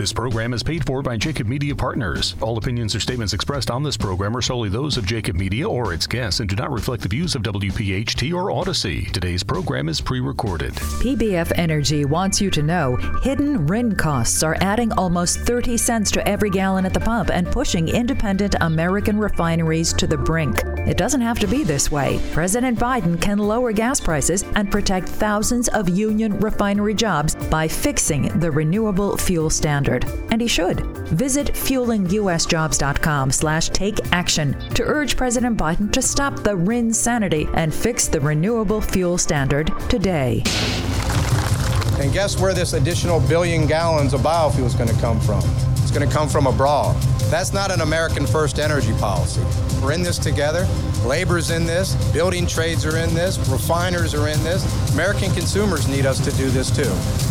This program is paid for by Jacob Media Partners. All opinions or statements expressed on this program are solely those of Jacob Media or its guests and do not reflect the views of WPHT or Odyssey. Today's program is pre recorded. PBF Energy wants you to know hidden RIN costs are adding almost 30 cents to every gallon at the pump and pushing independent American refineries to the brink. It doesn't have to be this way. President Biden can lower gas prices and protect thousands of union refinery jobs by fixing the renewable fuel standard. And he should. Visit fuelingusjobs.com slash take action to urge President Biden to stop the RIN sanity and fix the renewable fuel standard today. And guess where this additional billion gallons of biofuel is going to come from? It's going to come from abroad. That's not an American first energy policy. We're in this together. Labor's in this. Building trades are in this. Refiners are in this. American consumers need us to do this too.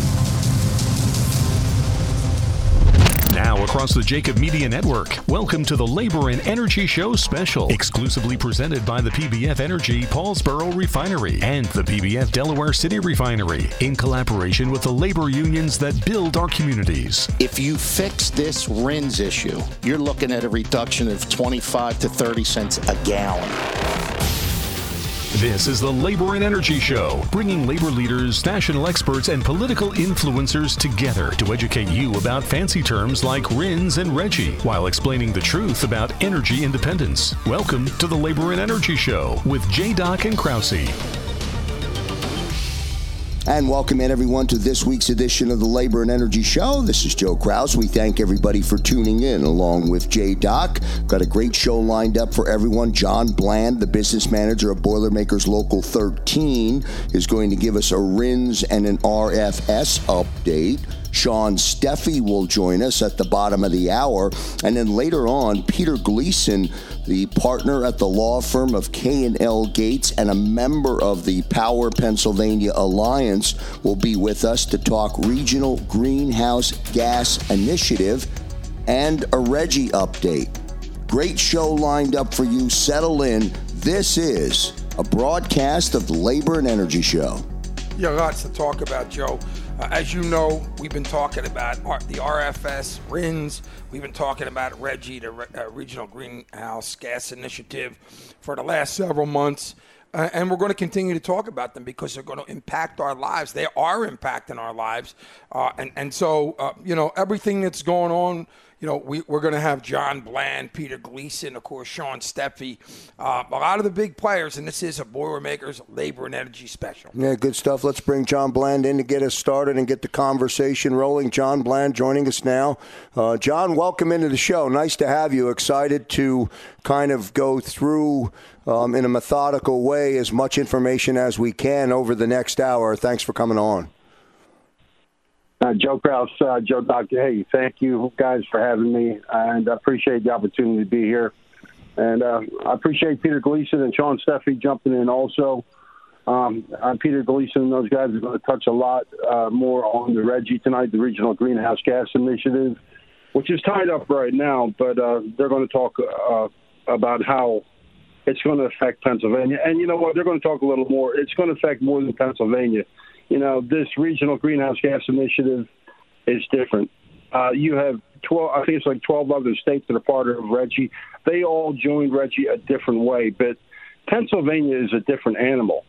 Now, across the Jacob Media Network, welcome to the Labor and Energy Show special, exclusively presented by the PBF Energy Paulsboro Refinery and the PBF Delaware City Refinery, in collaboration with the labor unions that build our communities. If you fix this RINs issue, you're looking at a reduction of 25 to 30 cents a gallon. This is the Labor and Energy Show, bringing labor leaders, national experts, and political influencers together to educate you about fancy terms like RINs and Reggie while explaining the truth about energy independence. Welcome to the Labor and Energy Show with J. Doc and Krause. And welcome in everyone to this week's edition of the Labor and Energy Show. This is Joe Kraus. We thank everybody for tuning in along with Jay Doc. Got a great show lined up for everyone. John Bland, the business manager of Boilermakers Local 13, is going to give us a RINs and an RFS update. Shawn Steffee will join us at the bottom of the hour. And then later on, Peter Gleason, the partner at the law firm of K&L Gates and a member of the Power Pennsylvania Alliance, will be with us to talk regional greenhouse gas initiative and a RGGI update. Great show lined up for you. Settle in. This is a broadcast of the Labor and Energy Show. Yeah, lots to talk about, Joe. Uh, as you know, we've been talking about R- the RFS RINs. We've been talking about Reggie, the Re- uh, Regional Greenhouse Gas Initiative, for the last several months. Uh, and we're going to continue to talk about them because they're going to impact our lives. They are impacting our lives. Uh, and, and so, uh, you know, everything that's going on you know, we, we're going to have John Bland, Peter Gleason, of course, Shawn Steffee, uh, a lot of the big players, and this is a Boilermakers Labor and Energy Special. Yeah, good stuff. Let's bring John Bland in to get us started and get the conversation rolling. John Bland joining us now. Uh, John, welcome into the show. Nice to have you. Excited to kind of go through um, in a methodical way as much information as we can over the next hour. Thanks for coming on. Uh, Joe Kraus, uh, Joe Doctor. Hey, thank you guys for having me, and I appreciate the opportunity to be here. And uh, I appreciate Peter Gleason and Shawn Steffee jumping in also. Um, uh, Peter Gleason and those guys are going to touch a lot uh, more on the Reggie tonight, the Regional Greenhouse Gas Initiative, which is tied up right now, but uh, they're going to talk about how it's going to affect Pennsylvania. And you know what? They're going to talk a little more. It's going to affect more than Pennsylvania you know, this regional greenhouse gas initiative is different. Uh, you have 12, I think it's like 12 other states that are part of Reggie. They all joined Reggie a different way, but Pennsylvania is a different animal.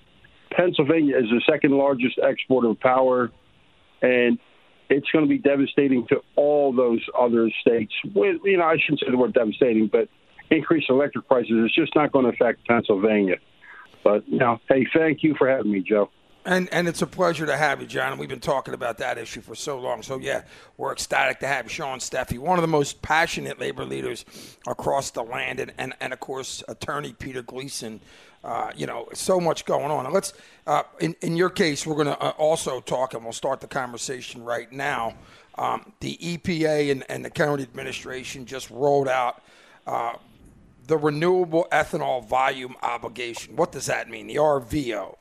Pennsylvania is the second largest exporter of power, and it's going to be devastating to all those other states. With, you know, I shouldn't say the word devastating, but increased electric prices is just not going to affect Pennsylvania. But, you know, hey, thank you for having me, Joe. And and it's a pleasure to have you, John. We've been talking about that issue for so long. So yeah, we're ecstatic to have Shawn Steffee, one of the most passionate labor leaders across the land, and and, and of course attorney Peter Gleason. Uh, you know, so much going on. And let's uh, in in your case, we're going to uh, also talk, and we'll start the conversation right now. Um, the EPA and, and the county administration just rolled out uh, the renewable ethanol volume obligation. What does that mean? The RVO,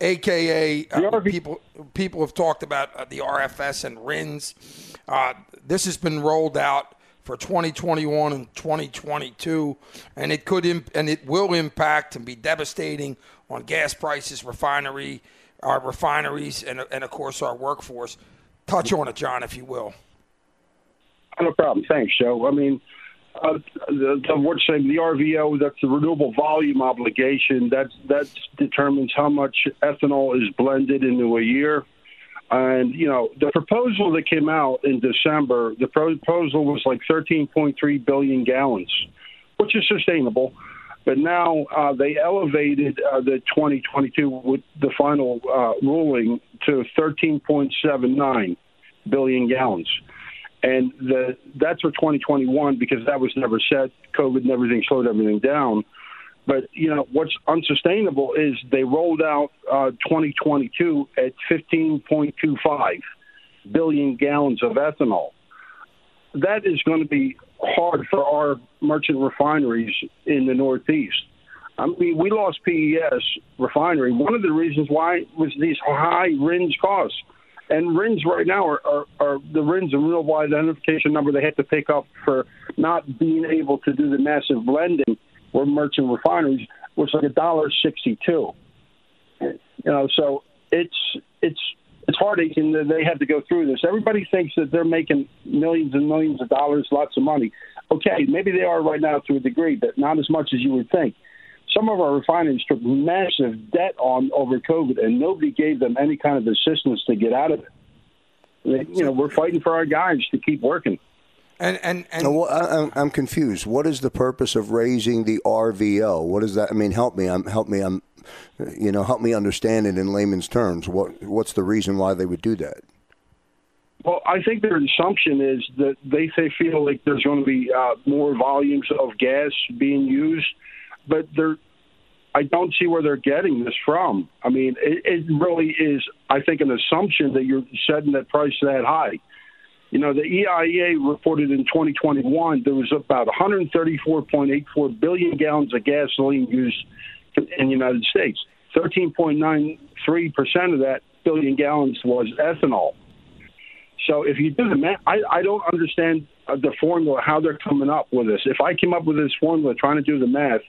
aka uh, RV- people people have talked about uh, the RFS and RINs. Uh, this has been rolled out for 2021 and 2022, and it could imp- and it will impact and be devastating on gas prices, refinery, our refineries, and and of course our workforce. Touch on it, John, if you will. No problem. Thanks, Joe. I mean, uh, the, saying the RVO that's the renewable volume obligation that that determines how much ethanol is blended into a year. And you know the proposal that came out in December, the proposal was like 13.3 billion gallons, which is sustainable. But now uh, they elevated uh, the 2022 with the final uh, ruling to 13.79 billion gallons and the that's for 2021 because that was never set. COVID and everything slowed everything down. But you know what's unsustainable is they rolled out uh, 2022 at 15.25 billion gallons of ethanol. That is going to be hard for our merchant refineries in the Northeast. I mean, we lost PES refinery. One of the reasons why was these high RINs costs. And RINs right now are, are, are the RINs and renewable identification number they had to pick up for not being able to do the massive blending for merchant refineries was like a dollar sixty-two. You know, so it's it's it's heartache, that they had to go through this. Everybody thinks that they're making millions and millions of dollars, lots of money. Okay, maybe they are right now to a degree, but not as much as you would think some of our refineries took massive debt on over COVID, and nobody gave them any kind of assistance to get out of it. You know, we're fighting for our guys to keep working. And and and well, I, I'm confused. What is the purpose of raising the RVO? What is that? I mean, help me. I'm help me. I'm, you know, help me understand it in layman's terms. What what's the reason why they would do that? Well, I think their assumption is that they, they feel like there's going to be uh, more volumes of gas being used but they're I don't see where they're getting this from. I mean, it, it really is, I think, an assumption that you're setting that price that high. You know, the EIA reported in 2021 there was about 134.84 billion gallons of gasoline used in the United States. 13.93% of that billion gallons was ethanol. So if you do the math, I, I don't understand uh, the formula, how they're coming up with this. If I came up with this formula trying to do the math,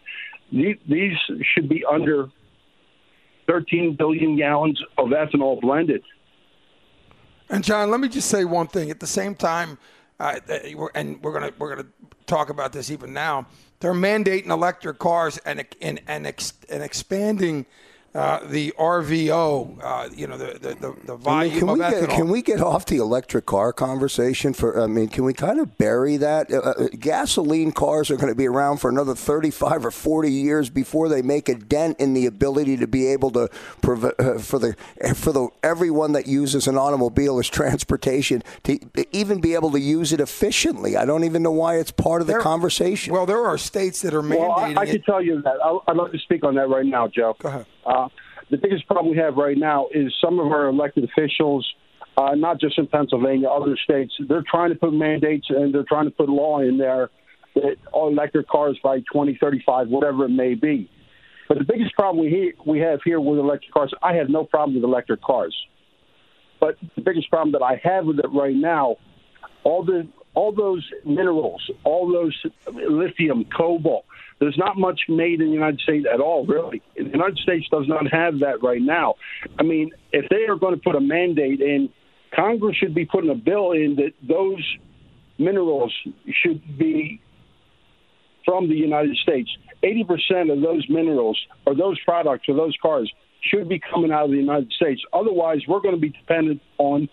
these, these should be under 13 billion gallons of ethanol blended. And John, let me just say one thing. At the same time, uh, and we're gonna we're gonna talk about this even now. They're mandating electric cars and and and, ex, and expanding uh, the RVO, uh, you know, the, the, the, the volume can we, of get, can we get off the electric car conversation for, I mean, can we kind of bury that? Uh, uh gasoline cars are going to be around for another 35 or 40 years before they make a dent in the ability to be able to, uh, for the, for the, everyone that uses an automobile as transportation to even be able to use it efficiently. I don't even know why it's part of the there, conversation. Well, there are states that are mandating well, I, I can tell you that. I, I'd like to speak on that right now, Joe. Go ahead. Uh, the biggest problem we have right now is some of our elected officials, uh, not just in Pennsylvania, other states, they're trying to put mandates and they're trying to put law in there that all electric cars by 2035, whatever it may be. But the biggest problem we, we have here with electric cars, I have no problem with electric cars. But the biggest problem that I have with it right now, all the all those minerals, all those lithium, cobalt, there's not much made in the United States at all, really. The United States does not have that right now. I mean, if they are going to put a mandate in, Congress should be putting a bill in that those minerals should be from the United States. 80% of those minerals or those products or those cars should be coming out of the United States. Otherwise, we're going to be dependent on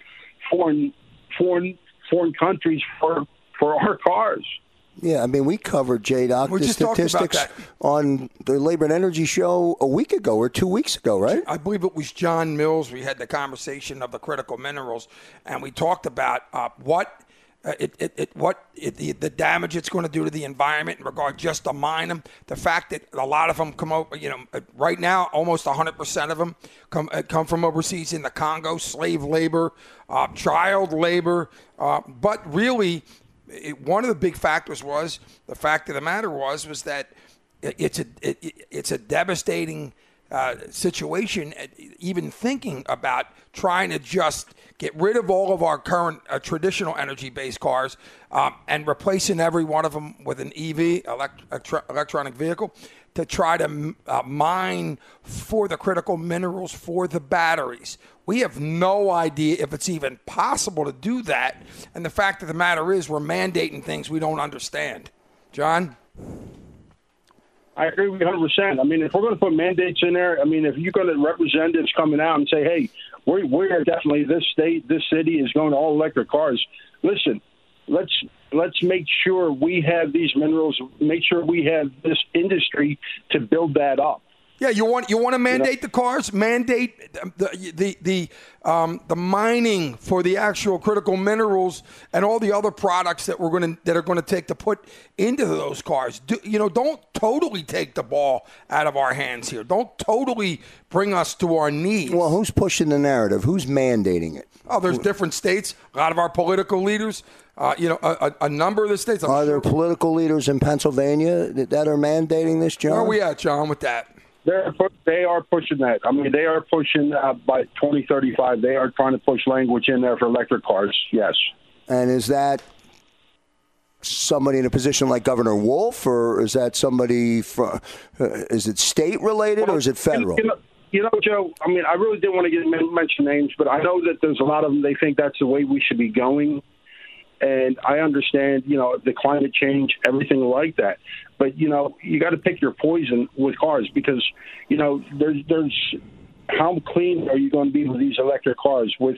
foreign foreign foreign countries for for our cars. Yeah, I mean, we covered J Doc the statistics on the Labor and Energy Show a week ago or two weeks ago, right? I believe it was John Mills. We had the conversation of the critical minerals, and we talked about uh, what. Uh, it, it, it, what it, the, the damage it's going to do to the environment in regard just to mine them. The fact that a lot of them come over, you know, uh, right now almost 100% of them come uh, come from overseas in the Congo, slave labor, uh, child labor. Uh, but really, it, one of the big factors was the fact of the matter was was that it's a it, it's a devastating uh, situation, uh, even thinking about trying to just get rid of all of our current uh, traditional energy based cars um, and replacing every one of them with an EV, elect- electronic vehicle, to try to uh, mine for the critical minerals for the batteries. We have no idea if it's even possible to do that. And the fact of the matter is, we're mandating things we don't understand. John? I agree with you 100%. I mean, if we're going to put mandates in there, I mean, if you're going to representatives coming out and say, hey, we're, we're definitely, this state, this city is going to all electric cars, listen, let's let's make sure we have these minerals, make sure we have this industry to build that up. Yeah, you want you want to mandate you know, the cars, mandate the the the um, the mining for the actual critical minerals and all the other products that we're going to that are going to take to put into those cars. Do, you know, don't totally take the ball out of our hands here. Don't totally bring us to our knees. Well, who's pushing the narrative? Who's mandating it? Oh, there's different states. A lot of our political leaders. Uh, you know, a, a, number of the states. I'm are sure. there political leaders in Pennsylvania that are mandating this, John? Where are we at, John, with that? They're they are pushing that. I mean, they are pushing uh, by 2035. They are trying to push language in there for electric cars. Yes. And is that somebody in a position like Governor Wolf, or is that somebody from? Uh, is it state related well, or is it federal? You know, you know, Joe. I mean, I really didn't want to get mention names, but I know that there's a lot of them. They think that's the way we should be going and I understand, you know, the climate change, everything like that. But you know, you got to pick your poison with cars because, you know, there's there's how clean are you going to be with these electric cars with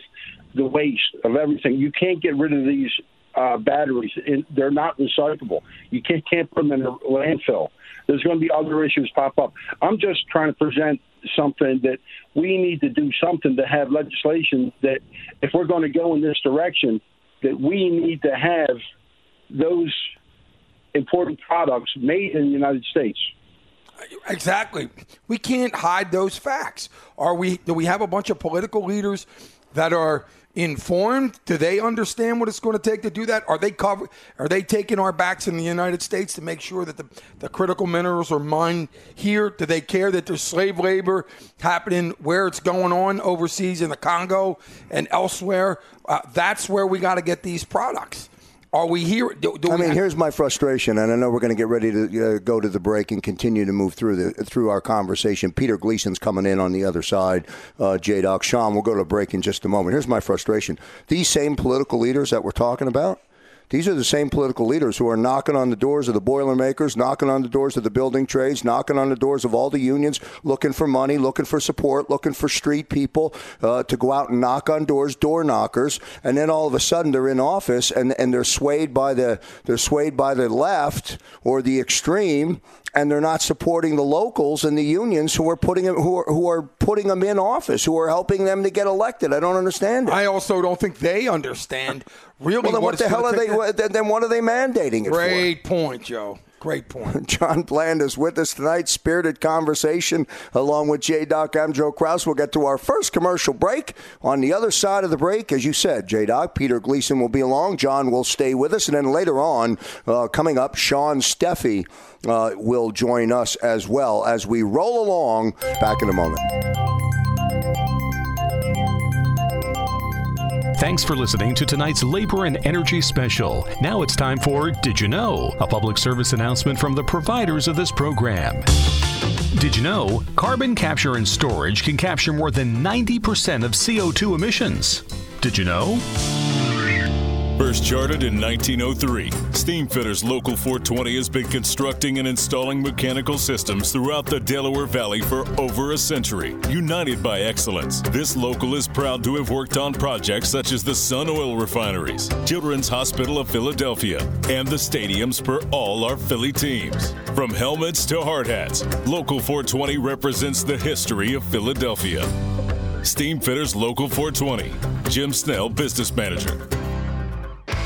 the waste of everything? You can't get rid of these uh, batteries; they're not recyclable. You can't can't put them in a landfill. There's going to be other issues pop up. I'm just trying to present something that we need to do something to have legislation that if we're going to go in this direction that we need to have those important products made in the United States. Exactly. We can't hide those facts. Are we do we have a bunch of political leaders that are informed? Do they understand what it's going to take to do that? Are they cover are they taking our backs in the United States to make sure that the, the critical minerals are mined here? Do they care that there's slave labor happening where it's going on overseas in the Congo and elsewhere? Uh, that's where we got to get these products. Are we here? Do, do I mean, have- here's my frustration, and I know we're going to get ready to uh, go to the break and continue to move through the through our conversation. Peter Gleason's coming in on the other side. Uh, J. Doc Shawn, we'll go to the break in just a moment. Here's my frustration: these same political leaders that we're talking about these are the same political leaders who are knocking on the doors of the Boilermakers, knocking on the doors of the building trades, knocking on the doors of all the unions, looking for money, looking for support, looking for street people uh, to go out and knock on doors, door knockers, and then all of a sudden they're in office and, and they're swayed by the they're swayed by the left or the extreme and they're not supporting the locals and the unions who are putting them, who are, who are putting them in office, who are helping them to get elected. I don't understand it. I also don't think they understand really. Well, then what, what the hell are they? What, then what are they mandating it Great for? point, Joe. Great point. John Bland is with us tonight. Spirited conversation along with J. Doc. I'm Joe Kraus. We'll get to our first commercial break. On the other side of the break, as you said, J. Doc, Peter Gleason will be along. John will stay with us. And then later on, uh, coming up, Shawn Steffee uh, will join us as well as we roll along. Back in a moment. Thanks for listening to tonight's Labor and Energy Special. Now it's time for Did You Know? A public service announcement from the providers of this program. Did you know carbon capture and storage can capture more than 90% of CO2 emissions? Did you know? First chartered in 1903, Steamfitters Local 420 has been constructing and installing mechanical systems throughout the Delaware Valley for over a century. United by excellence, this local is proud to have worked on projects such as the Sun Oil Refineries, Children's Hospital of Philadelphia, and the stadiums for all our Philly teams. From helmets to hard hats, Local 420 represents the history of Philadelphia. Steamfitters Local 420, Jim Snell, Business Manager.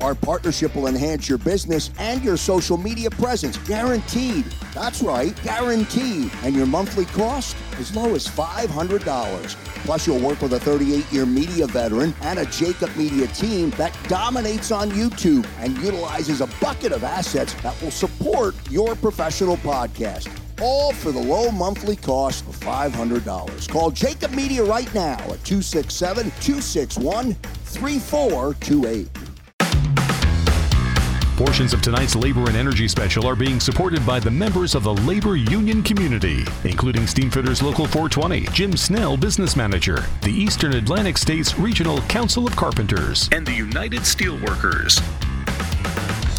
Our partnership will enhance your business and your social media presence. Guaranteed. That's right, guaranteed. And your monthly cost? As low as $500. Plus, you'll work with a 38 year media veteran and a Jacob Media team that dominates on YouTube and utilizes a bucket of assets that will support your professional podcast. All for the low monthly cost of $500. Call Jacob Media right now at 267 261 3428. Portions of tonight's labor and energy special are being supported by the members of the labor union community, including Steamfitters Local 420, Jim Snell, Business Manager, the Eastern Atlantic States Regional Council of Carpenters, and the United Steelworkers.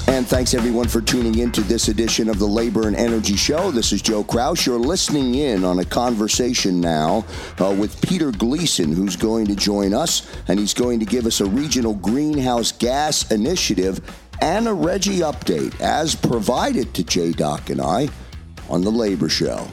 And thanks everyone for tuning in to this edition of the Labor and Energy Show. This is Joe Kraus. You're listening in on a conversation now uh, with Peter Gleason, who's going to join us, and he's going to give us a regional greenhouse gas initiative and a RGGI update as provided to J Doc and I on the Labor Show.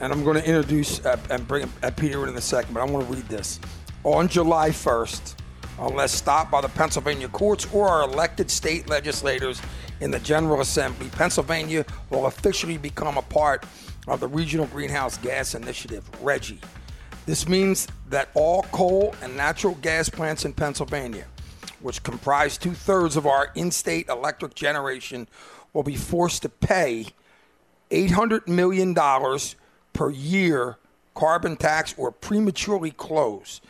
And I'm going to introduce uh, and bring uh, Peter in a second, but I want to read this. On July 1st, unless stopped by the Pennsylvania courts or our elected state legislators in the General Assembly, Pennsylvania will officially become a part of the Regional Greenhouse Gas Initiative, RGGI. This means that all coal and natural gas plants in Pennsylvania, which comprise two thirds of our in state electric generation, will be forced to pay $800 million per year carbon tax or prematurely close.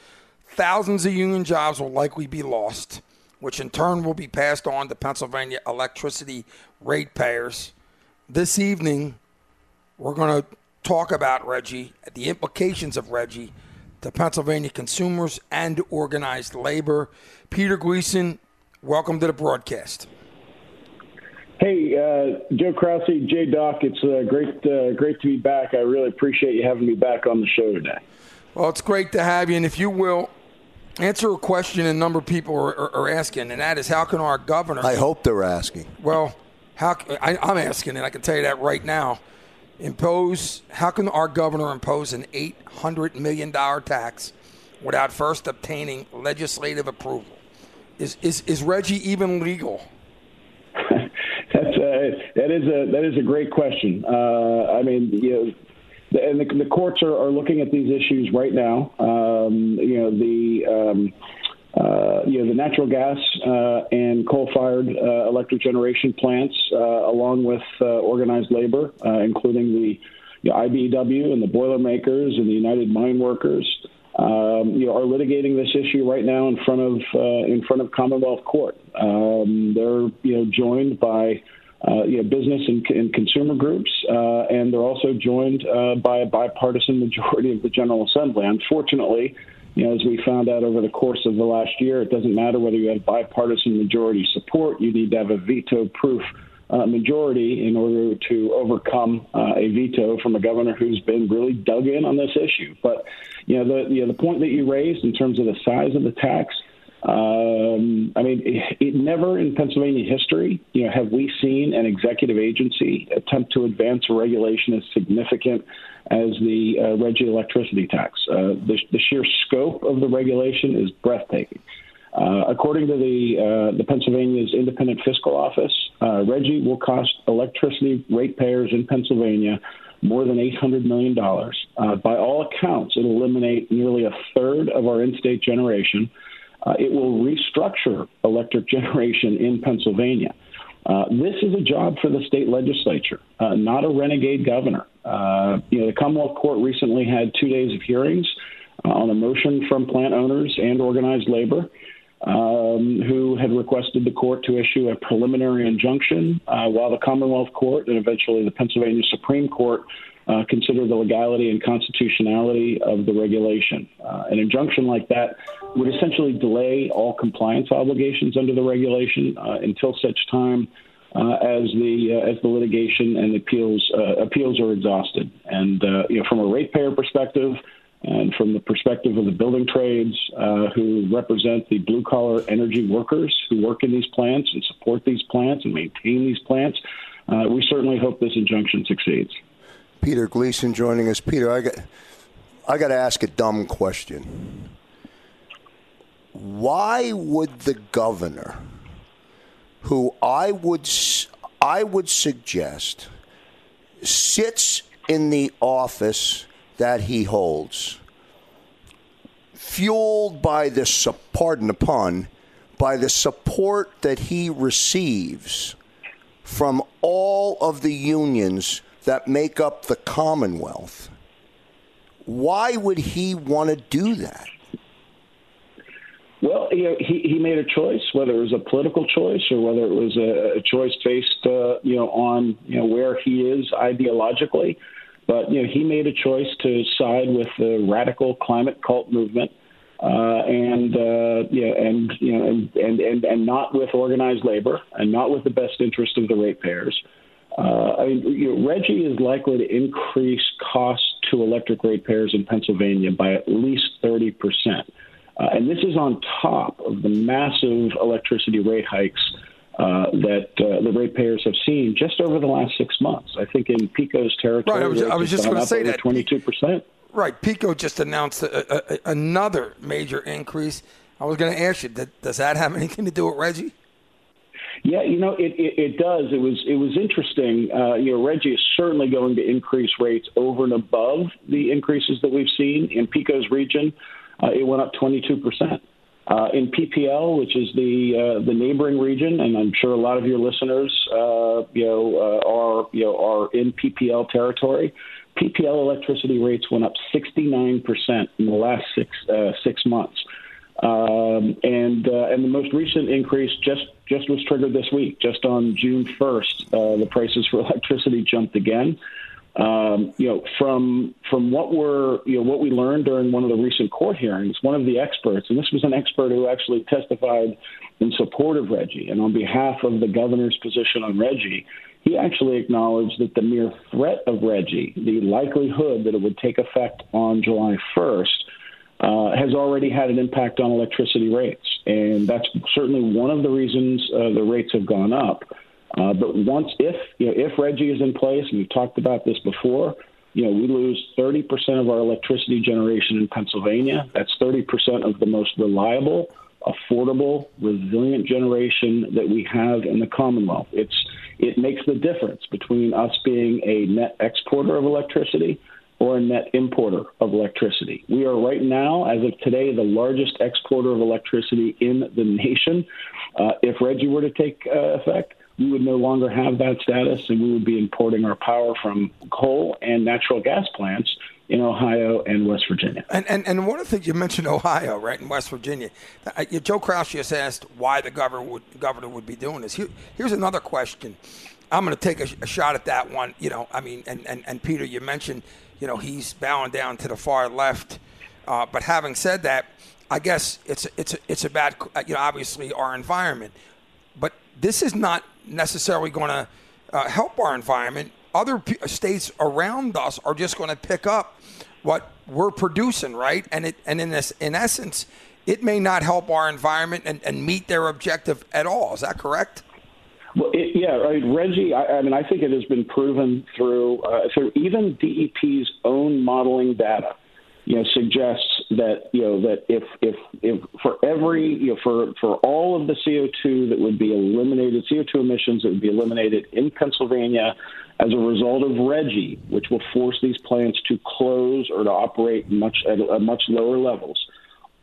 Thousands of union jobs will likely be lost, which in turn will be passed on to Pennsylvania electricity ratepayers. This evening, we're going to talk about Reggie, the implications of RGGI to Pennsylvania consumers and organized labor. Peter Gleason, welcome to the broadcast. Hey, uh, Joe Kraus, J Doc, it's uh, great, uh, great to be back. I really appreciate you having me back on the show today. Well, it's great to have you, and if you will, answer a question a number of people are, are, are, asking, and that is how can our governor? I hope they're asking. Well, how I, I'm asking, and I can tell you that right now. Impose how can our governor impose an eight hundred million dollar tax without first obtaining legislative approval? Is is is RGGI even legal? That's a, that is a that is a great question. Uh, I mean, you know and the, the courts are, are, looking at these issues right now. Um, you know, the um, uh, you know the natural gas uh, and coal-fired uh, electric generation plants, uh, along with uh, organized labor, uh, including the you know, IBEW and the Boilermakers and the United Mine Workers. Um, you know, are litigating this issue right now in front of in front of Commonwealth Court. Um, they're you know joined by you know, business and, and consumer groups, and they're also joined by a bipartisan majority of the General Assembly. Unfortunately, you know, as we found out over the course of the last year, it doesn't matter whether you have bipartisan majority support; you need to have a veto-proof uh, majority in order to overcome uh, a veto from a governor who's been really dug in on this issue. But you know, the you know, the point that you raised in terms of the size of the tax um, I mean, it, it, never in Pennsylvania history, you know, have we seen an executive agency attempt to advance a regulation as significant as the uh, RGGI electricity tax. Uh, the, the, sheer scope of the regulation is breathtaking. Uh, according to the uh, the Pennsylvania's Independent Fiscal Office, uh, RGGI will cost electricity ratepayers in Pennsylvania more than $800 million. Uh, by all accounts, it'll eliminate nearly a third of our in-state generation. Uh, it will restructure electric generation in Pennsylvania. Uh, this is a job for the state legislature, uh, not a renegade governor. Uh, you know, the Commonwealth Court recently had two days of hearings uh, on a motion from plant owners and organized labor. Um, who had requested the court to issue a preliminary injunction, uh, while the Commonwealth Court and eventually the Pennsylvania Supreme Court uh, consider the legality and constitutionality of the regulation. Uh, an injunction like that would essentially delay all compliance obligations under the regulation uh, until such time uh, as the uh, as the litigation and appeals uh, appeals are exhausted. And you know, from a ratepayer perspective, and from the perspective of the building trades uh, who represent the blue collar energy workers who work in these plants and support these plants and maintain these plants, uh, we certainly hope this injunction succeeds. Peter Gleason joining us. Peter, I got, I got to ask a dumb question. Why would the governor, who I would, I would suggest sits in the office that he holds, fueled by the, pardon the pun, by the support that he receives from all of the unions that make up the Commonwealth. Why would he want to do that? Well, he, he made a choice, whether it was a political choice or whether it was a, choice based, uh, you know, on you know where he is ideologically. But you know, he made a choice to side with the radical climate cult movement, uh, and uh, yeah, and you know, and, and and and not with organized labor, and not with the best interest of the ratepayers. Uh, I mean, you know, RGGI is likely to increase costs to electric ratepayers in Pennsylvania by at least 30 percent. Uh, and this is on top of the massive electricity rate hikes uh, that uh, the ratepayers have seen just over the last six months. I think in PECO's territory, right, I was, I was just going to say that twenty-two percent. Right, PECO just announced a, a, another major increase. I was going to ask you, does that have anything to do with RGGI? Yeah, you know, it, it, it does. It was it was interesting. Uh, you know, RGGI is certainly going to increase rates over and above the increases that we've seen in PECO's region. Uh, it went up 22 percent. Uh, in PPL, which is the uh, the neighboring region, and I'm sure a lot of your listeners, uh, you know, uh, are you know are in PPL territory. PPL electricity rates went up 69 percent in the last six uh, six months, um, and uh, and the most recent increase just just was triggered this week. Just on June 1st, the prices for electricity jumped again. Um, you know, from from what we're you know what we learned during one of the recent court hearings, one of the experts, and this was an expert who actually testified in support of Reggie and on behalf of the governor's position on Reggie, he actually acknowledged that the mere threat of Reggie, the likelihood that it would take effect on July 1st, uh, has already had an impact on electricity rates, and that's certainly one of the reasons uh, the rates have gone up. Uh, but once, if you know, if RGGI is in place, and we've talked about this before, you know, we lose 30% of our electricity generation in Pennsylvania. That's 30% of the most reliable, affordable, resilient generation that we have in the Commonwealth. It's it makes the difference between us being a net exporter of electricity or a net importer of electricity. We are right now, as of today, the largest exporter of electricity in the nation. Uh, if RGGI were to take uh, effect, we would no longer have that status and we would be importing our power from coal and natural gas plants in Ohio and West Virginia. And, and, and one of the things you mentioned Ohio, right, in West Virginia. Uh, Joe Kraus just asked why the governor would, governor would be doing this. Here, here's another question. I'm going to take a, a, shot at that one. You know, I mean, and, and, and Peter, you mentioned, you know, he's bowing down to the far left. Uh, but having said that, I guess it's it's it's about you know obviously our environment, but this is not necessarily going to uh, help our environment. Other p- states around us are just going to pick up what we're producing, right? And it and in this in essence, it may not help our environment and, and meet their objective at all. Is that correct? Well, it, yeah. RGGI. I, I, mean, I think it has been proven through uh, through even DEP's own modeling data you know, suggests that you know that if if if for every you know for for all of the CO2 that would be eliminated, CO2 emissions that would be eliminated in Pennsylvania as a result of Reggie, which will force these plants to close or to operate much at, at much lower levels.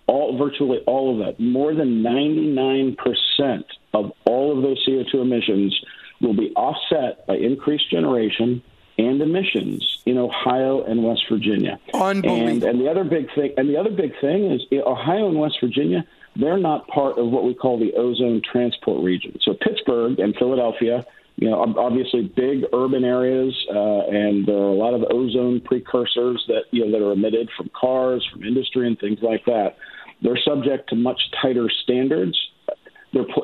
All virtually all of that, more than 99 percent of all of those CO2 emissions will be offset by increased generation and emissions in Ohio and West Virginia. Unbelievable. And, and the other big thing, and the other big thing is Ohio and West Virginia. They're not part of what we call the ozone transport region. So Pittsburgh and Philadelphia, you know, obviously big urban areas, uh, and there are a lot of ozone precursors that you know that are emitted from cars, from industry, and things like that. They're subject to much tighter standards.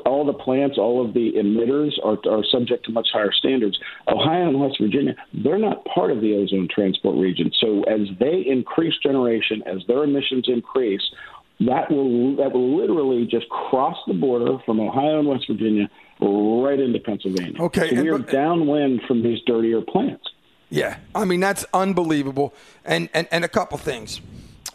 All the plants, all of the emitters are, are subject to much higher standards. Ohio and West Virginia, they're not part of the ozone transport region. So as they increase generation, as their emissions increase, that will that will literally just cross the border from Ohio and West Virginia right into Pennsylvania. Okay, so we are but, downwind from these dirtier plants. Yeah, I mean that's unbelievable. And and and a couple things.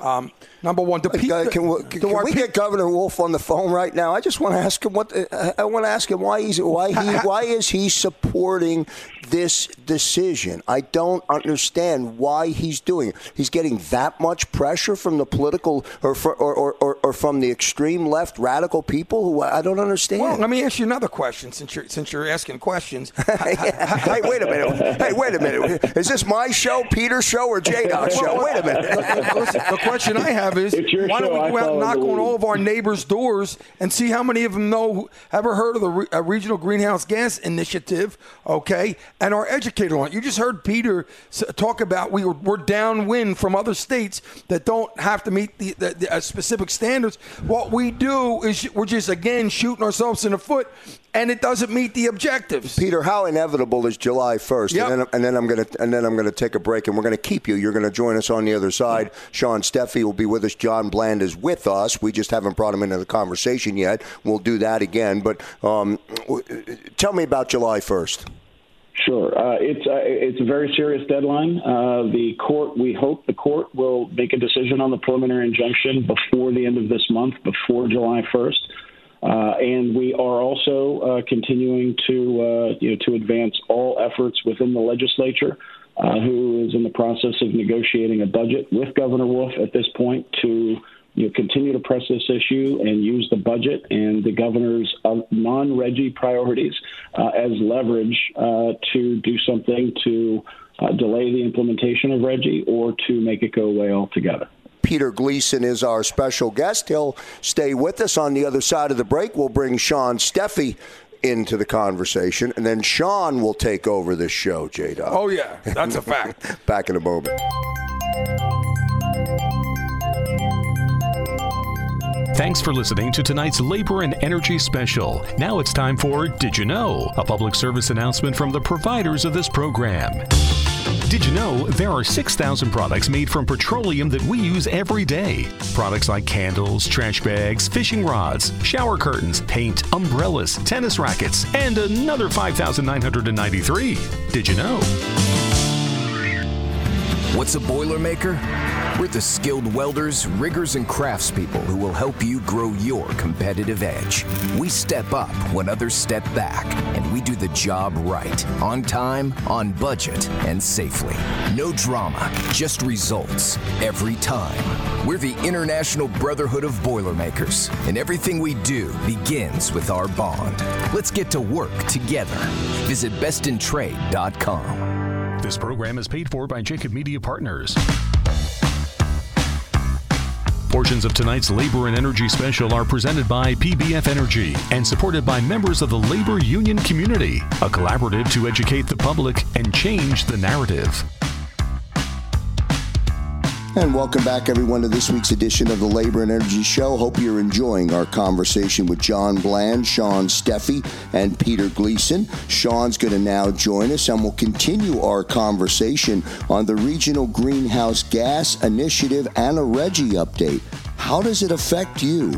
Um, number one, the, pe- uh, can, we, the, can the, we get Governor Wolf on the phone right now? I just want to ask him what uh, I want to ask him why he's why he why is he supporting this decision? I don't understand why he's doing it. He's getting that much pressure from the political or for, or, or, or, or, from the extreme left radical people who I don't understand. Well, let me ask you another question since you're since you're asking questions. hey, wait a minute. Hey, wait a minute. Is this my show, Peter's show, or J Doc's show? Wait a minute. Listen, the question I have is why don't we go out and knock on all of our neighbors' doors and see how many of them know, ever heard of the Re- uh, Regional Greenhouse Gas Initiative, okay, and are educated on it? You just heard Peter talk about we were, we're downwind from other states that don't have to meet the, the, the uh, specific standards. What we do is we're just, again, shooting ourselves in the foot and it doesn't meet the objectives. Peter, how inevitable is July 1st? Yep. And, then, and then I'm going to and then I'm going to take a break, and we're going to keep you. You're going to join us on the other side. Shawn Steffee will be with us. John Bland is with us. We just haven't brought him into the conversation yet. We'll do that again. But um, tell me about July 1st. Sure, uh, it's uh, it's a very serious deadline. Uh, the court, we hope the court will make a decision on the preliminary injunction before the end of this month, before July 1st. Uh, and we are also uh, continuing to uh, you know to advance all efforts within the legislature, uh, who is in the process of negotiating a budget with Governor Wolf at this point to you know, continue to press this issue and use the budget and the governor's non-Reggie priorities uh, as leverage uh, to do something to delay the implementation of Reggie or to make it go away altogether. Peter Gleason is our special guest. He'll stay with us on the other side of the break. We'll bring Shawn Steffee into the conversation, and then Shawn will take over this show, J Doc. Oh, yeah, that's a fact. Back in a moment. Thanks for listening to tonight's Labor and Energy Special. Now it's time for Did You Know? A public service announcement from the providers of this program. Did you know there are 6,000 products made from petroleum that we use every day? Products like candles, trash bags, fishing rods, shower curtains, paint, umbrellas, tennis rackets, and another 5,993. Did you know? What's a Boilermaker? We're the skilled welders, riggers, and craftspeople who will help you grow your competitive edge. We step up when others step back, and we do the job right, on time, on budget, and safely. No drama, just results every time. We're the International Brotherhood of Boilermakers, and everything we do begins with our bond. Let's get to work together. Visit bestintrade.com. This program is paid for by Jacob Media Partners. Portions of tonight's Labor and Energy Special are presented by PBF Energy and supported by members of the labor union community, a collaborative to educate the public and change the narrative. And welcome back, everyone, to this week's edition of the Labor and Energy Show. Hope you're enjoying our conversation with John Bland, Shawn Steffee, and Peter Gleason. Shawn's going to now join us, and we'll continue our conversation on the Regional Greenhouse Gas Initiative and a Reggie update. How does it affect you?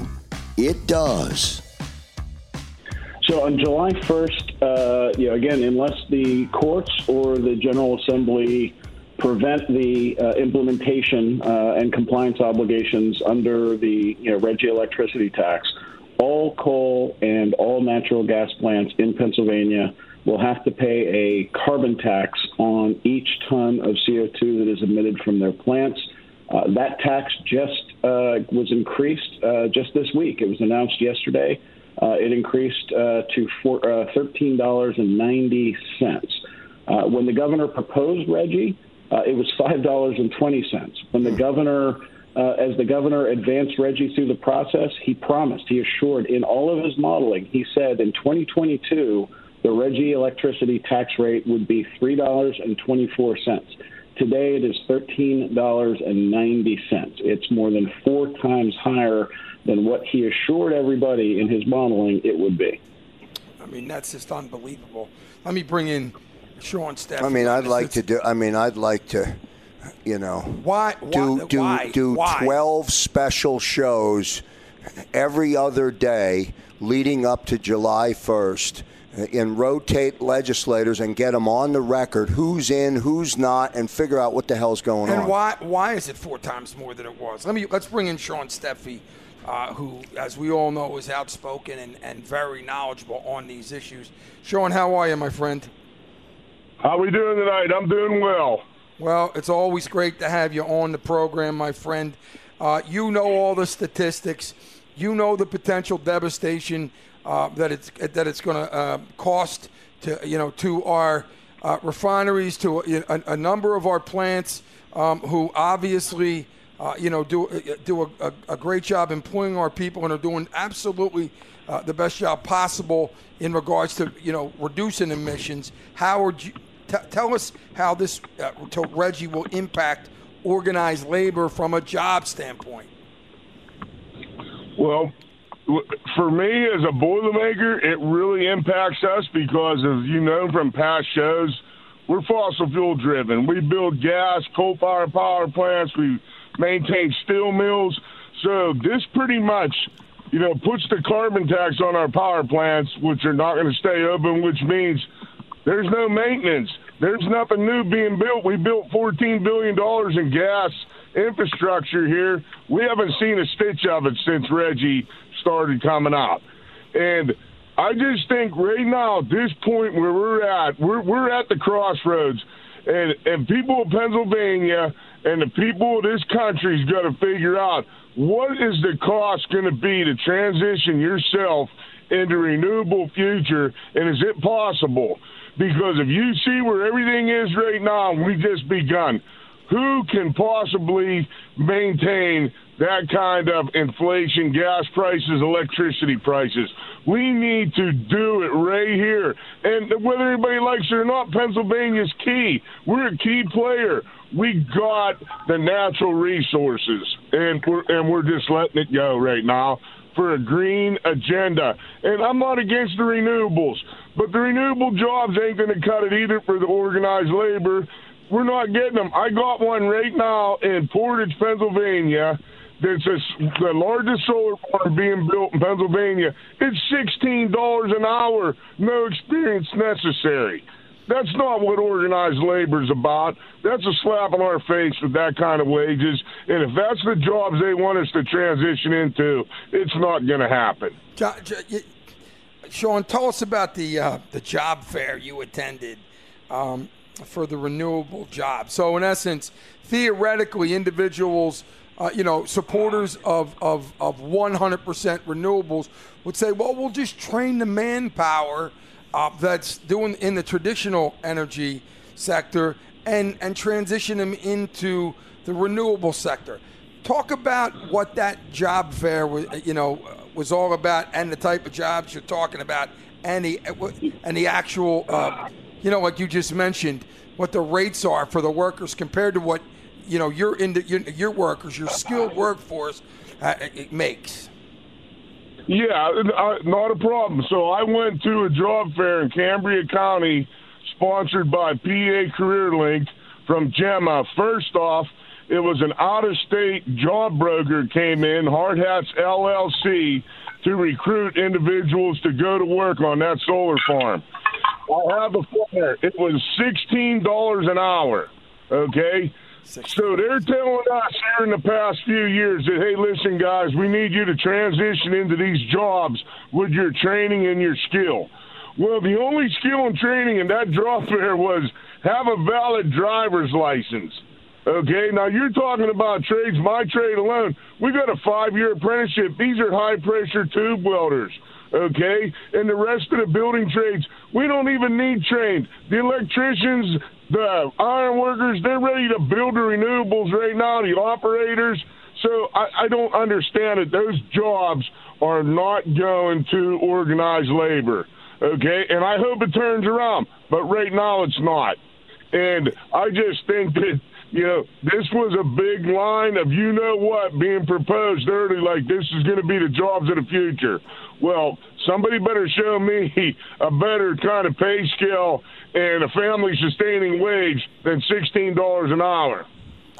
It does. So on July 1st, uh, you know, again, unless the courts or the General Assembly prevent the uh, implementation uh, and compliance obligations under the you know, Reggie electricity tax. All coal and all natural gas plants in Pennsylvania will have to pay a carbon tax on each ton of CO2 that is emitted from their plants. Uh, that tax just uh, was increased uh, just this week. It was announced yesterday. Uh, it increased to four, $13.90. when the governor proposed Reggie, uh, it was five dollars and twenty cents. When the governor, uh, as the governor advanced Reggie through the process, he promised, he assured in all of his modeling, he said in 2022 the Reggie electricity tax rate would be $3.24. Today it is $13.90. It's more than four times higher than what he assured everybody in his modeling it would be. I mean, that's just unbelievable. Let me bring in Shawn Steph. I mean, I'd like to do. I mean, I'd like to, you know, why do do why, do why? twelve special shows every other day leading up to July first. And rotate legislators and get them on the record who's in, who's not, and figure out what the hell's going And on. And why why is it four times more than it was? Let me let's bring in Shawn Steffee, uh, who, as we all know, is outspoken and, and very knowledgeable on these issues. Shawn, how are you, my friend? How we doing tonight? I'm doing well. Well, it's always great to have you on the program, my friend. Uh, you know all the statistics. You know the potential devastation uh, that it's that it's going to uh, cost to you know to our uh, refineries, to a, a, number of our plants, um, who obviously uh, you know do do a, a, great job employing our people and are doing absolutely uh, the best job possible in regards to you know reducing emissions. How would you t- tell us how this uh, to RGGI will impact organized labor from a job standpoint? Well, for me as a boilermaker, it really impacts us because, as you know from past shows, we're fossil fuel driven. We build gas, coal fired power plants, we maintain steel mills. So this pretty much, you know, puts the carbon tax on our power plants, which are not going to stay open, which means there's no maintenance. There's nothing new being built. We built $14 billion in gas infrastructure here. We haven't seen a stitch of it since RGGI started coming out. And I just think right now, this point where we're at, we're, we're at the crossroads. And, and people of Pennsylvania and the people of this country's got to figure out what is the cost going to be to transition yourself into renewable future, and is it possible? Because if you see where everything is right now, we've just begun. Who can possibly maintain that kind of inflation, gas prices, electricity prices? We need to do it right here. And whether anybody likes it or not, Pennsylvania's key. We're a key player. We got the natural resources, and we're, and we're just letting it go right now for a green agenda. And I'm not against the renewables, but the renewable jobs ain't going to cut it either for the organized labor. We're not getting them. I got one right now in Portage, Pennsylvania. That's a, the largest solar farm being built in Pennsylvania. It's sixteen dollars an hour, no experience necessary. That's not what organized labor is about. That's a slap in our face with that kind of wages. And if that's the jobs they want us to transition into, it's not going to happen. John, Shawn, tell us about the uh, the job fair you attended um, for the renewable job. So, in essence, theoretically, individuals, uh, you know, supporters of, of, of 100% renewables would say, well, we'll just train the manpower – uh, that's doing in the traditional energy sector and, and transition them into the renewable sector. Talk about what that job fair was, you know, was all about, and the type of jobs you're talking about, and the and the actual, uh, you know, like you just mentioned, what the rates are for the workers compared to what, you know, your your, your workers, your skilled workforce uh, it makes. Yeah, uh, not a problem. So I went to a job fair in Cambria County, sponsored by PA CareerLink from Gemma. First off, it was an out-of-state job broker came in, Hard Hats LLC, to recruit individuals to go to work on that solar farm. I have a flyer. It was sixteen dollars an hour. Okay. So they're telling us here in the past few years that, hey, listen, guys, we need you to transition into these jobs with your training and your skill. Well, the only skill and training in that job fair was have a valid driver's license. Okay, now you're talking about trades, my trade alone. We got a five year apprenticeship. These are high pressure tube welders. Okay, and the rest of the building trades, we don't even need trained. The electricians, the iron workers, they're ready to build the renewables right now, the operators. So I, I don't understand it. Those jobs are not going to organized labor. Okay, and I hope it turns around, but right now it's not. And I just think that you know, this was a big line of you know what being proposed early, like this is going to be the jobs of the future. Well, somebody better show me a better kind of pay scale and a family sustaining wage than sixteen dollars an hour.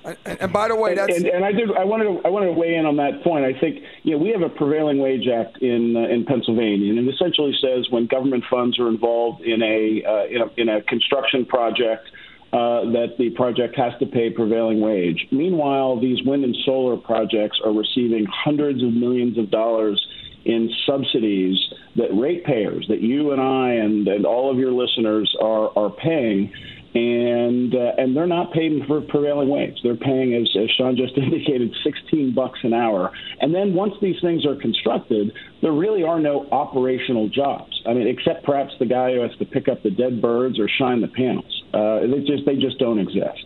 And, and, by the way, that's and, and, I did. I wanted to. I wanted to weigh in on that point. I think you know we have a prevailing wage act in uh, in Pennsylvania, and it essentially says when government funds are involved in a uh, in a, in a construction project uh, that the project has to pay prevailing wage. Meanwhile, these wind and solar projects are receiving hundreds of millions of dollars in subsidies that ratepayers, that you and I and, and all of your listeners are, are paying and uh, and they're not paid for prevailing wage. They're paying, as, as Shawn just indicated, 16 bucks an hour. And then once these things are constructed, there really are no operational jobs. I mean, except perhaps the guy who has to pick up the dead birds or shine the panels. Uh, they just they just don't exist.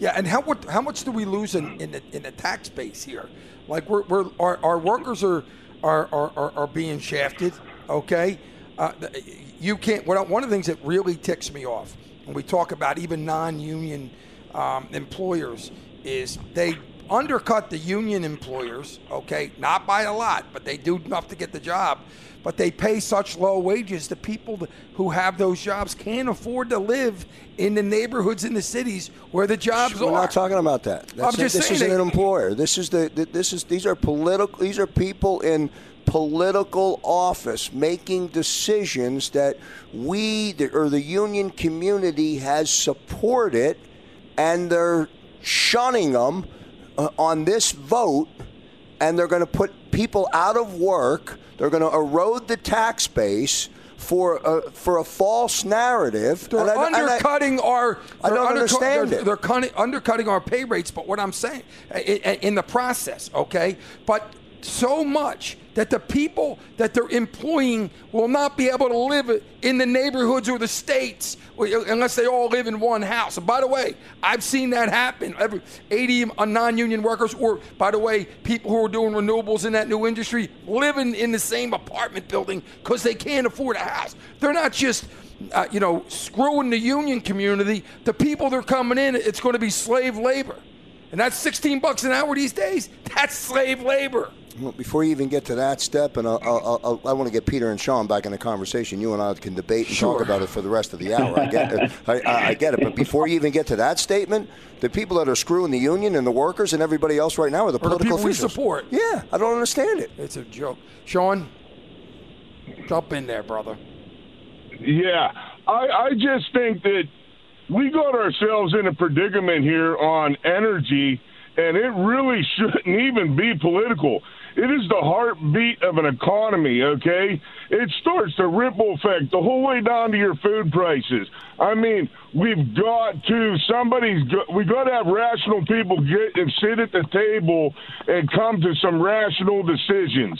Yeah, and how what, how much do we lose in in the, in the tax base here? Like we're, we're our, our workers are are, are are being shafted. Okay, uh, you can't. One of the things that really ticks me off when we talk about even non-union um, employers is they undercut the union employers, okay, not by a lot, but they do enough to get the job. But they pay such low wages. The people who have those jobs can't afford to live in the neighborhoods in the cities where the jobs We're are. We're not talking about that. That's I'm just this saying isn't they, an employer. This is the this is these are political. These are people in political office making decisions that we or the union community has supported and they're shunning them Uh, on this vote and they're going to put people out of work they're going to erode the tax base for a, for a false narrative. They're I, undercutting I, our. I don't understand they're, it. They're cutting, undercutting our pay rates. But what I'm saying in, in the process, okay, but so much that the people that they're employing will not be able to live in the neighborhoods or the states unless they all live in one house. And by the way, I've seen that happen. Every 80 non-union workers, or by the way, people who are doing renewables in that new industry, living in the same apartment building because they can't afford a house. They're not just uh, you know, screwing the union community. The people they're coming in, it's going to be slave labor. And that's 16 bucks an hour these days. That's slave labor. Well, before you even get to that step, and I'll, I'll, I'll, i want to get Peter and Shawn back in the conversation. You and I can debate and sure. talk about it for the rest of the hour. I get it. I, I, get it. But before you even get to that statement, the people that are screwing the union and the workers and everybody else right now are the or political the people officials. we support. Yeah, I don't understand it. It's a joke. Shawn, jump in there, brother. Yeah, I, I just think that we got ourselves in a predicament here on energy, and it really shouldn't even be political. It is the heartbeat of an economy, okay? It starts the ripple effect the whole way down to your food prices. I mean, we've got to somebody's got, we got to have rational people get and sit at the table and come to some rational decisions.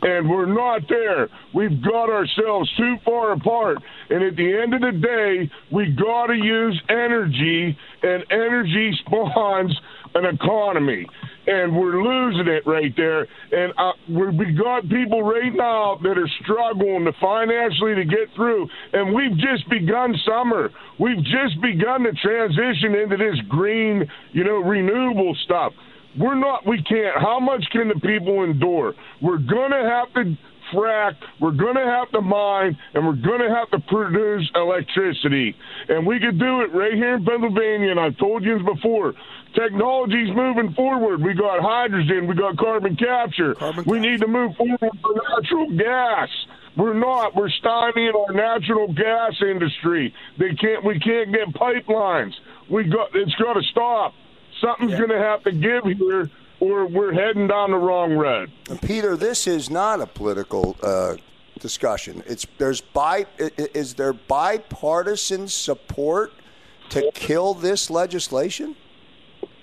And we're not there. We've got ourselves too far apart. And at the end of the day, we got to use energy, and energy spawns an economy and we're losing it right there. And uh, we got people right now that are struggling to financially to get through, and we've just begun summer. We've just begun to transition into this green, you know, renewable stuff. We're not. We can't. How much can the people endure? We're gonna have to frack, we're going to have to mine, and we're going to have to produce electricity. And we could do it right here in Pennsylvania, and I've told you this before. Technology's moving forward. We got hydrogen, we got carbon capture. Carbon we capture. need to move forward with natural gas. We're not. We're stymieing our natural gas industry. They can't. We can't get pipelines. We got. It's got to stop. Something's Yeah. going to have to give here, or we're heading down the wrong road. Peter, this is not a political uh, discussion. It's there's bi i- i- is there bipartisan support to kill this legislation?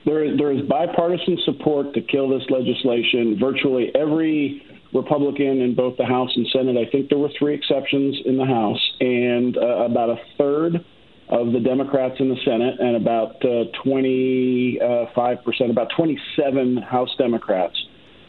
There, there is bipartisan support to kill this legislation. Virtually every Republican in both the House and Senate, I think there were three exceptions in the House, and uh, about a third of the Democrats in the Senate, and about uh, 25%, about 27 House Democrats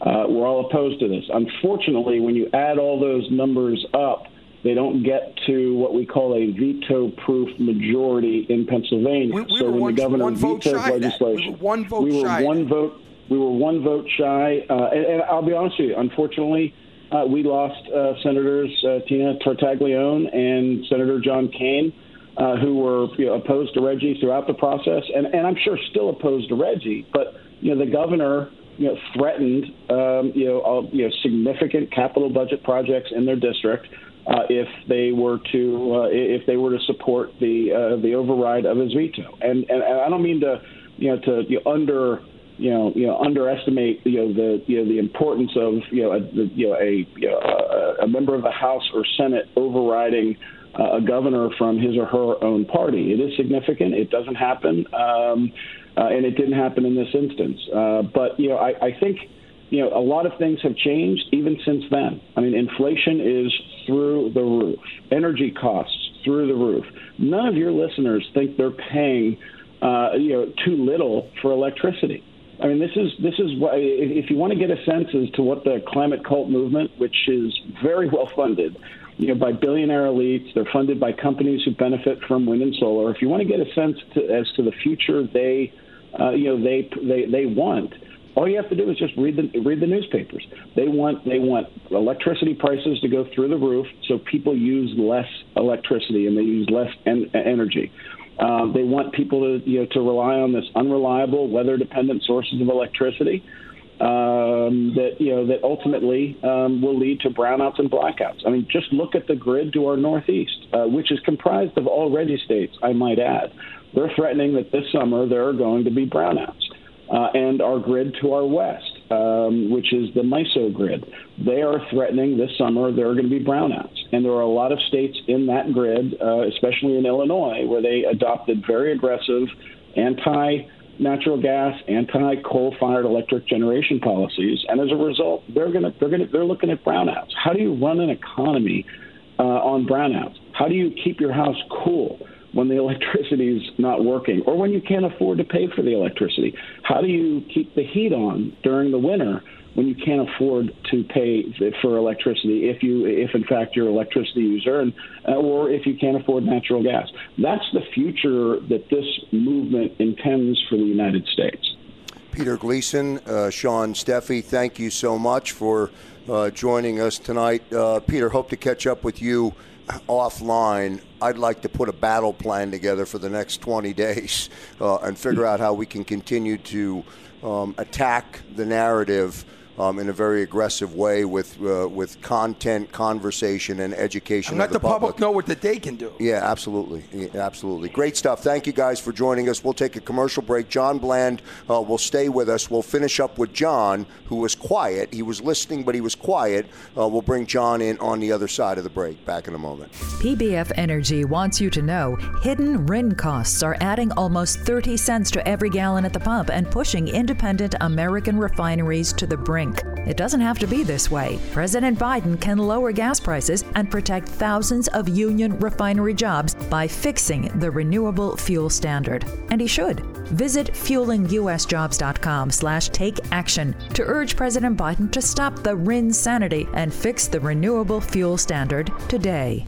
uh, were all opposed to this. Unfortunately, when you add all those numbers up, they don't get to what we call a veto-proof majority in Pennsylvania. We, we so when one, the governor vetoes legislation, We were one vote we were shy. one vote. We were one vote shy, uh, and, and I'll be honest with you. Unfortunately, uh, we lost uh, Senators uh, Tina Tartaglione and Senator John Kane, uh, who were you know, opposed to RGGI throughout the process, and, and I'm sure still opposed to RGGI. But you know, the governor you know threatened um, you know uh, you know significant capital budget projects in their district. Uh, if they were to uh, if they were to support the uh, the override of his veto, and, and and I don't mean to you know to you know, under you know, you know, underestimate, you know, the, you know, the importance of, you know, a, you know, a, you know, a, member of the House or Senate overriding uh, a governor from his or her own party. It is significant. It doesn't happen, um, uh, and it didn't happen in this instance. Uh, but you know, I, I think you know a lot of things have changed even since then. I mean, inflation is through the roof. Energy costs through the roof. None of your listeners think they're paying, uh, you know, too little for electricity. I mean, this is this is what if you want to get a sense as to what the climate cult movement, which is very well funded, you know, by billionaire elites, they're funded by companies who benefit from wind and solar. If you want to get a sense to, as to the future they, uh, you know, they they they want, all you have to do is just read the read the newspapers. They want they want electricity prices to go through the roof, so people use less electricity and they use less en- energy. Um, they want people to you know to rely on this unreliable, weather-dependent sources of electricity um, that you know that ultimately um, will lead to brownouts and blackouts. I mean, just look at the grid to our northeast, uh, which is comprised of already states. I might add, they're threatening that this summer there are going to be brownouts, uh, and our grid to our west, um, which is the MISO grid, they are threatening this summer there are going to be brownouts. And there are a lot of states in that grid, uh, especially in Illinois, where they adopted very aggressive anti natural gas, anti coal fired electric generation policies. And as a result, they're going to they're going to they're looking at brownouts. How do you run an economy uh, on brownouts? How do you keep your house cool? When the electricity is not working, or when you can't afford to pay for the electricity, how do you keep the heat on during the winter when you can't afford to pay for electricity if you if in fact you're an electricity user and uh, or if you can't afford natural gas that's the future that this movement intends for the United States Peter Gleason, uh, Shawn Steffee, thank you so much for uh, joining us tonight. Uh, Peter, hope to catch up with you offline. I'd like to put a battle plan together for the next 20 days uh, and figure out how we can continue to um, attack the narrative um, in a very aggressive way with uh, with content, conversation, and education. And let of the, the public know what that they can do. Yeah, absolutely, Yeah, absolutely. Great stuff. Thank you guys for joining us. We'll take a commercial break. John Bland uh, will stay with us. We'll finish up with John, who was quiet. He was listening, but he was quiet. Uh, we'll bring John in on the other side of the break. Back in a moment. PBF Energy wants you to know hidden RIN costs are adding almost 30 cents to every gallon at the pump and pushing independent American refineries to the brink. It doesn't have to be this way. President Biden can lower gas prices and protect thousands of union refinery jobs by fixing the renewable fuel standard. And he should. Visit fuelingusjobs.com slash take action to urge President Biden to stop the RIN sanity and fix the renewable fuel standard today.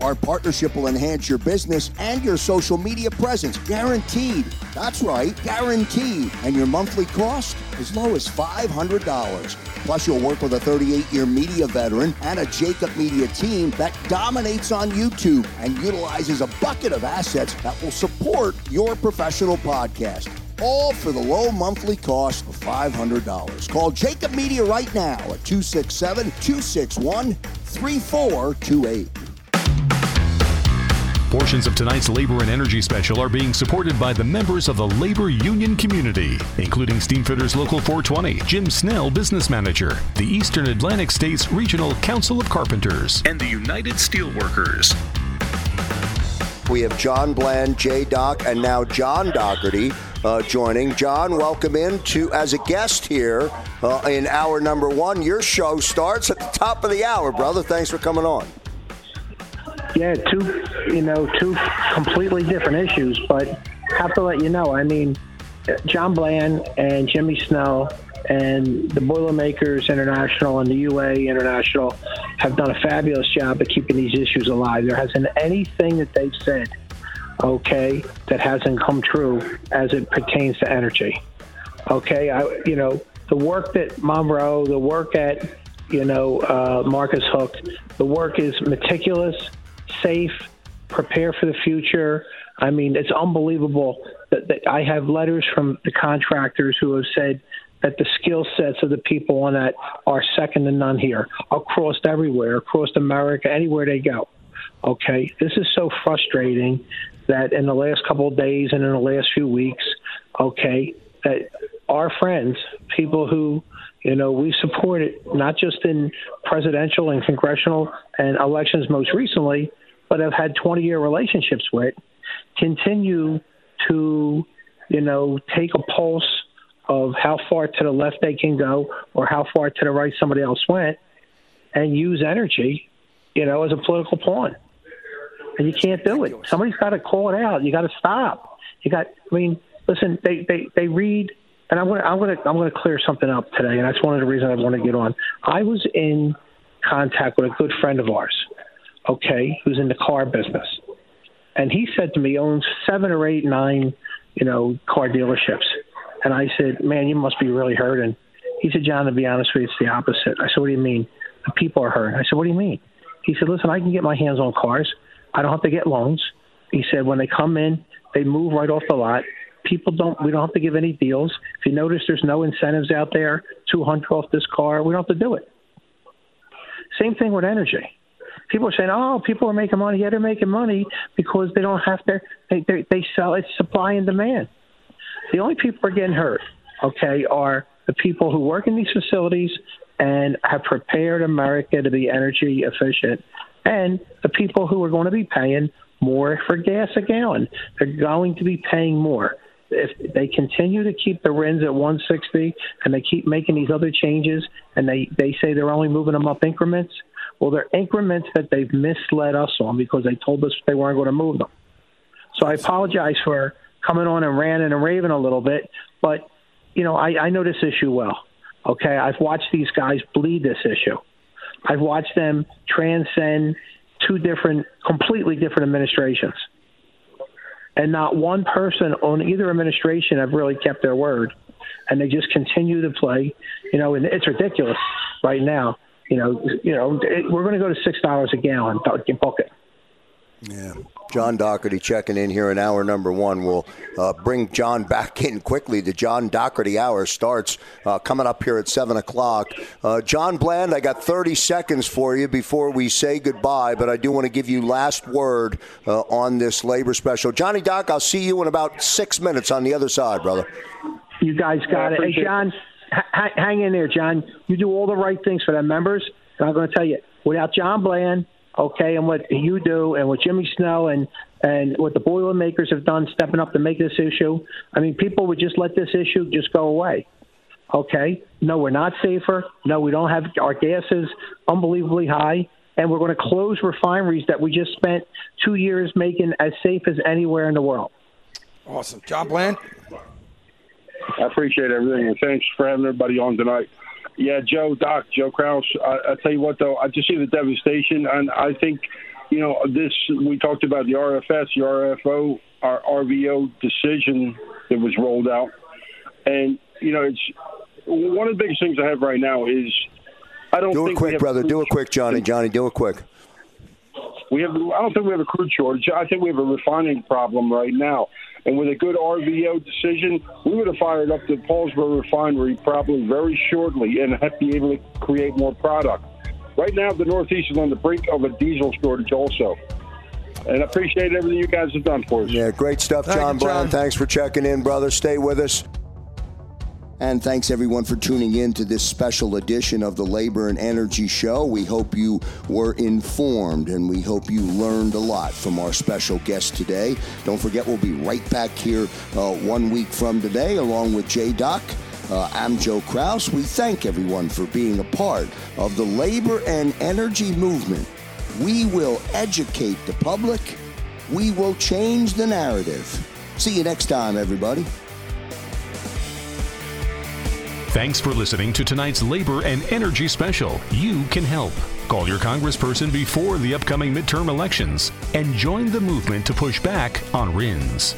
Our partnership will enhance your business and your social media presence. Guaranteed. That's right, guaranteed. And your monthly cost? As low as $500. Plus, you'll work with a 38 year media veteran and a Jacob Media team that dominates on YouTube and utilizes a bucket of assets that will support your professional podcast. All for the low monthly cost of $500. Call Jacob Media right now at 267 261 3428. Portions of tonight's labor and energy special are being supported by the members of the labor union community, including Steamfitters Local 420, Jim Snell, Business Manager, the Eastern Atlantic States Regional Council of Carpenters, and the United Steelworkers. We have John Bland, J Doc, and now John Doherty uh, joining. John, welcome in to as a guest here uh, in hour number one. Your show starts at the top of the hour, brother. Thanks for coming on. Yeah, two you know two completely different issues, but have to let you know. I mean, John Bland and Jimmy Snell and the Boilermakers International and the UA International have done a fabulous job of keeping these issues alive. There hasn't anything that they've said, okay, that hasn't come true as it pertains to energy. Okay, I, you know, the work that Monroe, the work at, you know, uh, Marcus Hook, the work is meticulous, safe, prepare for the future. I mean, it's unbelievable that, that I have letters from the contractors who have said that the skill sets of the people on that are second to none here, across everywhere, across America, anywhere they go. Okay, this is so frustrating that in the last couple of days and in the last few weeks, okay, that our friends, people who you know we supported not just in presidential and congressional and elections most recently, but have had 20 year relationships with, continue to you know take a pulse of how far to the left they can go or how far to the right somebody else went and use energy, you know, as a political pawn. And you can't do it. Somebody's got to call it out. You got to stop. You got. I mean, listen. They they they read, and I'm gonna I'm gonna I'm gonna clear something up today, and that's one of the reasons I want to get on. I was in contact with a good friend of ours, okay, who's in the car business, and he said to me, owns seven or eight, nine, you know, car dealerships and I said, Man, you must be really hurting. He said, John, to be honest with you, it's the opposite. I said, What do you mean? The people are hurting. I said, What do you mean? He said, Listen, I can get my hands on cars. I don't have to get loans. He said, When they come in, they move right off the lot. People don't, we don't have to give any deals. If you notice, there's no incentives out there, 200 off this car. We don't have to do it. Same thing with energy. People are saying, "Oh, people are making money. Yeah, they're making money because they don't have to. They they, they sell. It's supply and demand. The only people who are getting hurt, okay, are the people who work in these facilities and have prepared America to be energy efficient, and the people who are going to be paying more for gas a gallon. They're going to be paying more. If they continue to keep the RINs at 160 and they keep making these other changes and they, they say they're only moving them up increments, well, they're increments that they've misled us on because they told us they weren't going to move them. So I apologize for coming on and ranting and raving a little bit, but you know I, I know this issue well. Okay, I've watched these guys bleed this issue. I've watched them transcend two different, completely different administrations, and not one person on either administration have really kept their word, and they just continue to play. You know, and it's ridiculous right now. You know, you know, it, we're going to go to six dollars a gallon bucket. Yeah. John Doherty checking in here in hour number one. We'll uh, bring John back in quickly. The John Doherty hour starts uh, coming up here at 7 o'clock. Uh, John Bland, I got 30 seconds for you before we say goodbye, but I do want to give you last word uh, on this labor special. Johnny Doc, I'll see you in about six minutes on the other side, brother. You guys got it. Hey, John, hang in there, John. You do all the right things for the members. And I'm going to tell you, without John Bland, okay, and what you do and what Jimmy Snell and and what the Boilermakers have done stepping up to make this issue. I mean, people would just let this issue just go away. Okay, no, we're not safer. No, we don't have our gas is unbelievably high, and we're going to close refineries that we just spent two years making as safe as anywhere in the world. Awesome, John Bland. I appreciate everything, and thanks for having everybody on tonight. Yeah, Joe, Doc, Joe Kraus. I, I tell you what, though, I just see the devastation, and I think, you know, this. We talked about the RFS, the RFO, our RVO decision that was rolled out, and you know, it's one of the biggest things I have right now is I don't do think it quick, brother. Do it quick, Johnny. Johnny, do it quick. We have. I don't think we have a crude shortage. I think we have a refining problem right now. And with a good RVO decision, we would have fired up the Paulsboro refinery probably very shortly and have be able to create more product. Right now, the Northeast is on the brink of a diesel shortage also. and I appreciate everything you guys have done for us. Yeah, great stuff, Thank John you, John. Brown. Thanks for checking in, brother. Stay with us. And thanks everyone for tuning in to this special edition of the Labor and Energy Show. We hope you were informed and we hope you learned a lot from our special guest today. Don't forget, we'll be right back here uh, one week from today, along with J Doc. Uh, I'm Joe Kraus. We thank everyone for being a part of the labor and energy movement. We will educate the public. We will change the narrative. See you next time, everybody. Thanks for listening to tonight's Labor and Energy Special. You can help. Call your congressperson before the upcoming midterm elections and join the movement to push back on RINs.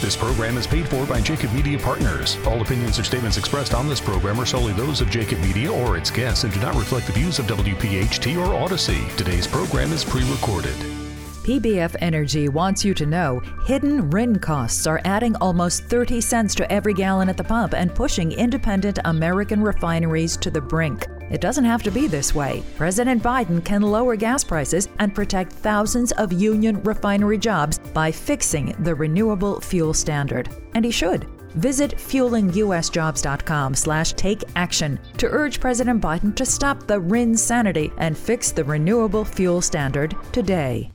This program is paid for by Jacob Media Partners. All opinions or statements expressed on this program are solely those of Jacob Media or its guests and do not reflect the views of WPHT or Odyssey. Today's program is pre recorded. PBF Energy wants you to know hidden RIN costs are adding almost 30 cents to every gallon at the pump and pushing independent American refineries to the brink. It doesn't have to be this way. President Biden can lower gas prices and protect thousands of union refinery jobs by fixing the renewable fuel standard. And he should. Visit fuelingusjobs.com slash take action to urge President Biden to stop the RIN sanity and fix the renewable fuel standard today.